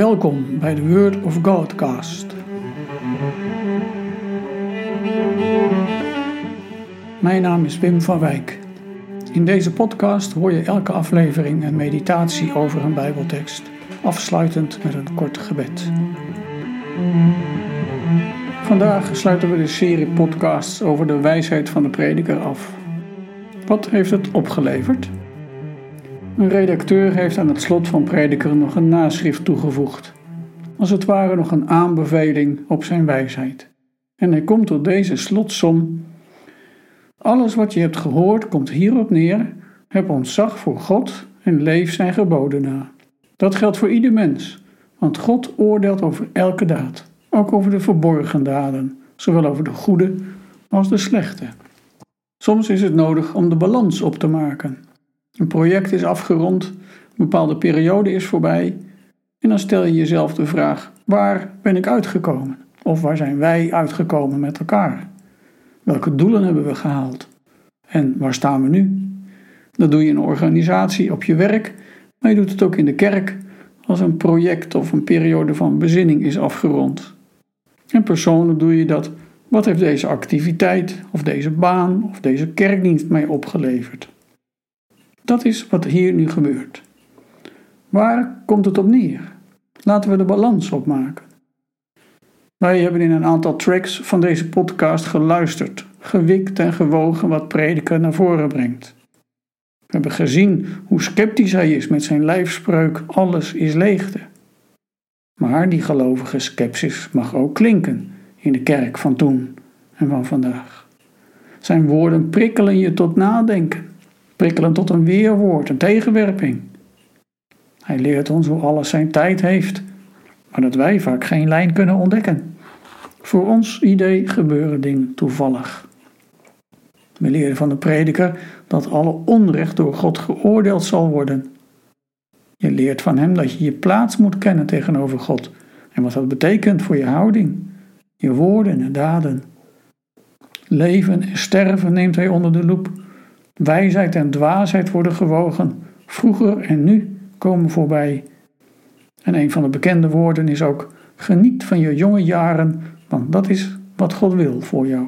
Welkom bij de Word of Godcast. Mijn naam is Wim van Wijk. In deze podcast hoor je elke aflevering een meditatie over een Bijbeltekst, afsluitend met een kort gebed. Vandaag sluiten we de serie podcasts over de wijsheid van de prediker af. Wat heeft het opgeleverd? Een redacteur heeft aan het slot van Prediker nog een naschrift toegevoegd, als het ware nog een aanbeveling op zijn wijsheid. En hij komt tot deze slotsom: Alles wat je hebt gehoord komt hierop neer: heb ontzag voor God en leef zijn geboden na. Dat geldt voor ieder mens, want God oordeelt over elke daad, ook over de verborgen daden, zowel over de goede als de slechte. Soms is het nodig om de balans op te maken een project is afgerond, een bepaalde periode is voorbij en dan stel je jezelf de vraag: waar ben ik uitgekomen? Of waar zijn wij uitgekomen met elkaar? Welke doelen hebben we gehaald? En waar staan we nu? Dat doe je in een organisatie, op je werk, maar je doet het ook in de kerk als een project of een periode van bezinning is afgerond. En persoonlijk doe je dat. Wat heeft deze activiteit of deze baan of deze kerkdienst mij opgeleverd? Dat is wat hier nu gebeurt. Waar komt het op neer? Laten we de balans opmaken. Wij hebben in een aantal tracks van deze podcast geluisterd, gewikt en gewogen wat prediker naar voren brengt. We hebben gezien hoe sceptisch hij is met zijn lijfspreuk: alles is leegte. Maar die gelovige sceptisch mag ook klinken in de kerk van toen en van vandaag. Zijn woorden prikkelen je tot nadenken prikkelen tot een weerwoord, een tegenwerping. Hij leert ons hoe alles zijn tijd heeft, maar dat wij vaak geen lijn kunnen ontdekken. Voor ons idee gebeuren dingen toevallig. We leren van de prediker dat alle onrecht door God geoordeeld zal worden. Je leert van hem dat je je plaats moet kennen tegenover God en wat dat betekent voor je houding, je woorden en daden. Leven en sterven neemt hij onder de loep. Wijsheid en dwaasheid worden gewogen. Vroeger en nu komen voorbij. En een van de bekende woorden is ook: geniet van je jonge jaren, want dat is wat God wil voor jou.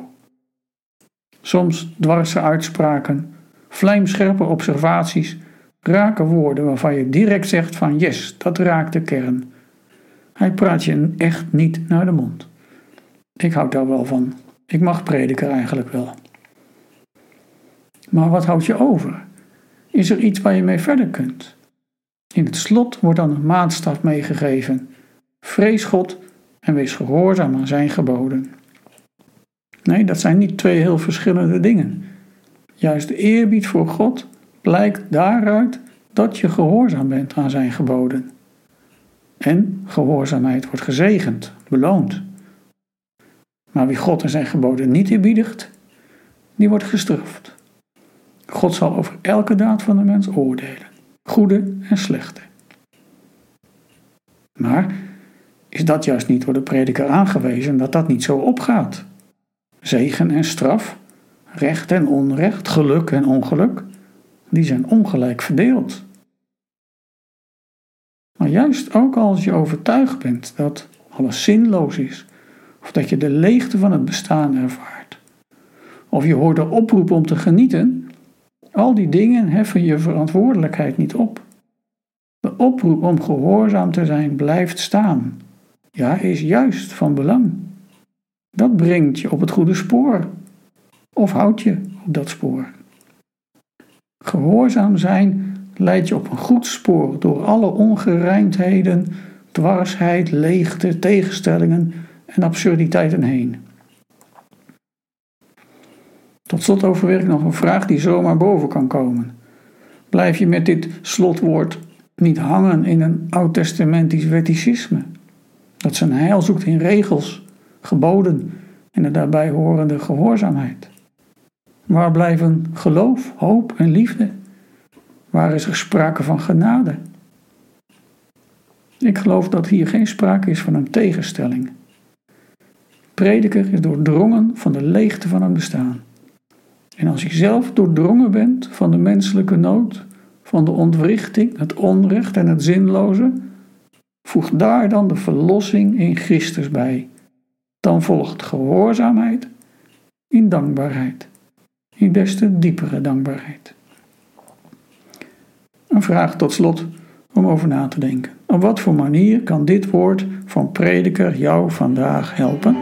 Soms dwarse uitspraken, vlijmscherpe observaties, raken woorden waarvan je direct zegt van yes, dat raakt de kern. Hij praat je echt niet naar de mond. Ik houd daar wel van. Ik mag prediker eigenlijk wel. Maar wat houdt je over? Is er iets waar je mee verder kunt? In het slot wordt dan een maatstaf meegegeven. Vrees God en wees gehoorzaam aan zijn geboden. Nee, dat zijn niet twee heel verschillende dingen. Juist de eerbied voor God blijkt daaruit dat je gehoorzaam bent aan zijn geboden. En gehoorzaamheid wordt gezegend, beloond. Maar wie God en zijn geboden niet eerbiedigt, die wordt gestraft. God zal over elke daad van de mens oordelen, goede en slechte. Maar is dat juist niet door de prediker aangewezen dat dat niet zo opgaat? Zegen en straf, recht en onrecht, geluk en ongeluk, die zijn ongelijk verdeeld. Maar juist ook als je overtuigd bent dat alles zinloos is, of dat je de leegte van het bestaan ervaart, of je hoort de oproep om te genieten, al die dingen heffen je verantwoordelijkheid niet op. De oproep om gehoorzaam te zijn blijft staan. Ja, is juist van belang. Dat brengt je op het goede spoor. Of houdt je op dat spoor. Gehoorzaam zijn leidt je op een goed spoor door alle ongerijmdheden, dwarsheid, leegte, tegenstellingen en absurditeiten heen. Tot slot overweeg ik nog een vraag die zomaar boven kan komen. Blijf je met dit slotwoord niet hangen in een oud-testamentisch wetticisme, dat zijn heil zoekt in regels, geboden en de daarbij horende gehoorzaamheid? Waar blijven geloof, hoop en liefde? Waar is er sprake van genade? Ik geloof dat hier geen sprake is van een tegenstelling. Prediker is doordrongen van de leegte van het bestaan. En als je zelf doordrongen bent van de menselijke nood, van de ontwrichting, het onrecht en het zinloze, Voeg daar dan de verlossing in Christus bij. Dan volgt gehoorzaamheid in dankbaarheid, in des te diepere dankbaarheid. Een vraag tot slot om over na te denken. Op wat voor manier kan dit woord van prediker jou vandaag helpen?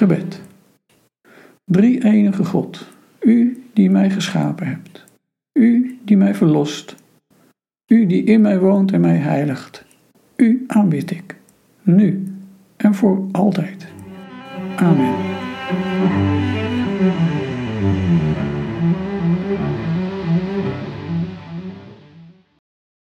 Gebed. Drie enige God, U die mij geschapen hebt, U die mij verlost, U die in mij woont en mij heiligt, U aanbid ik, nu en voor altijd. Amen.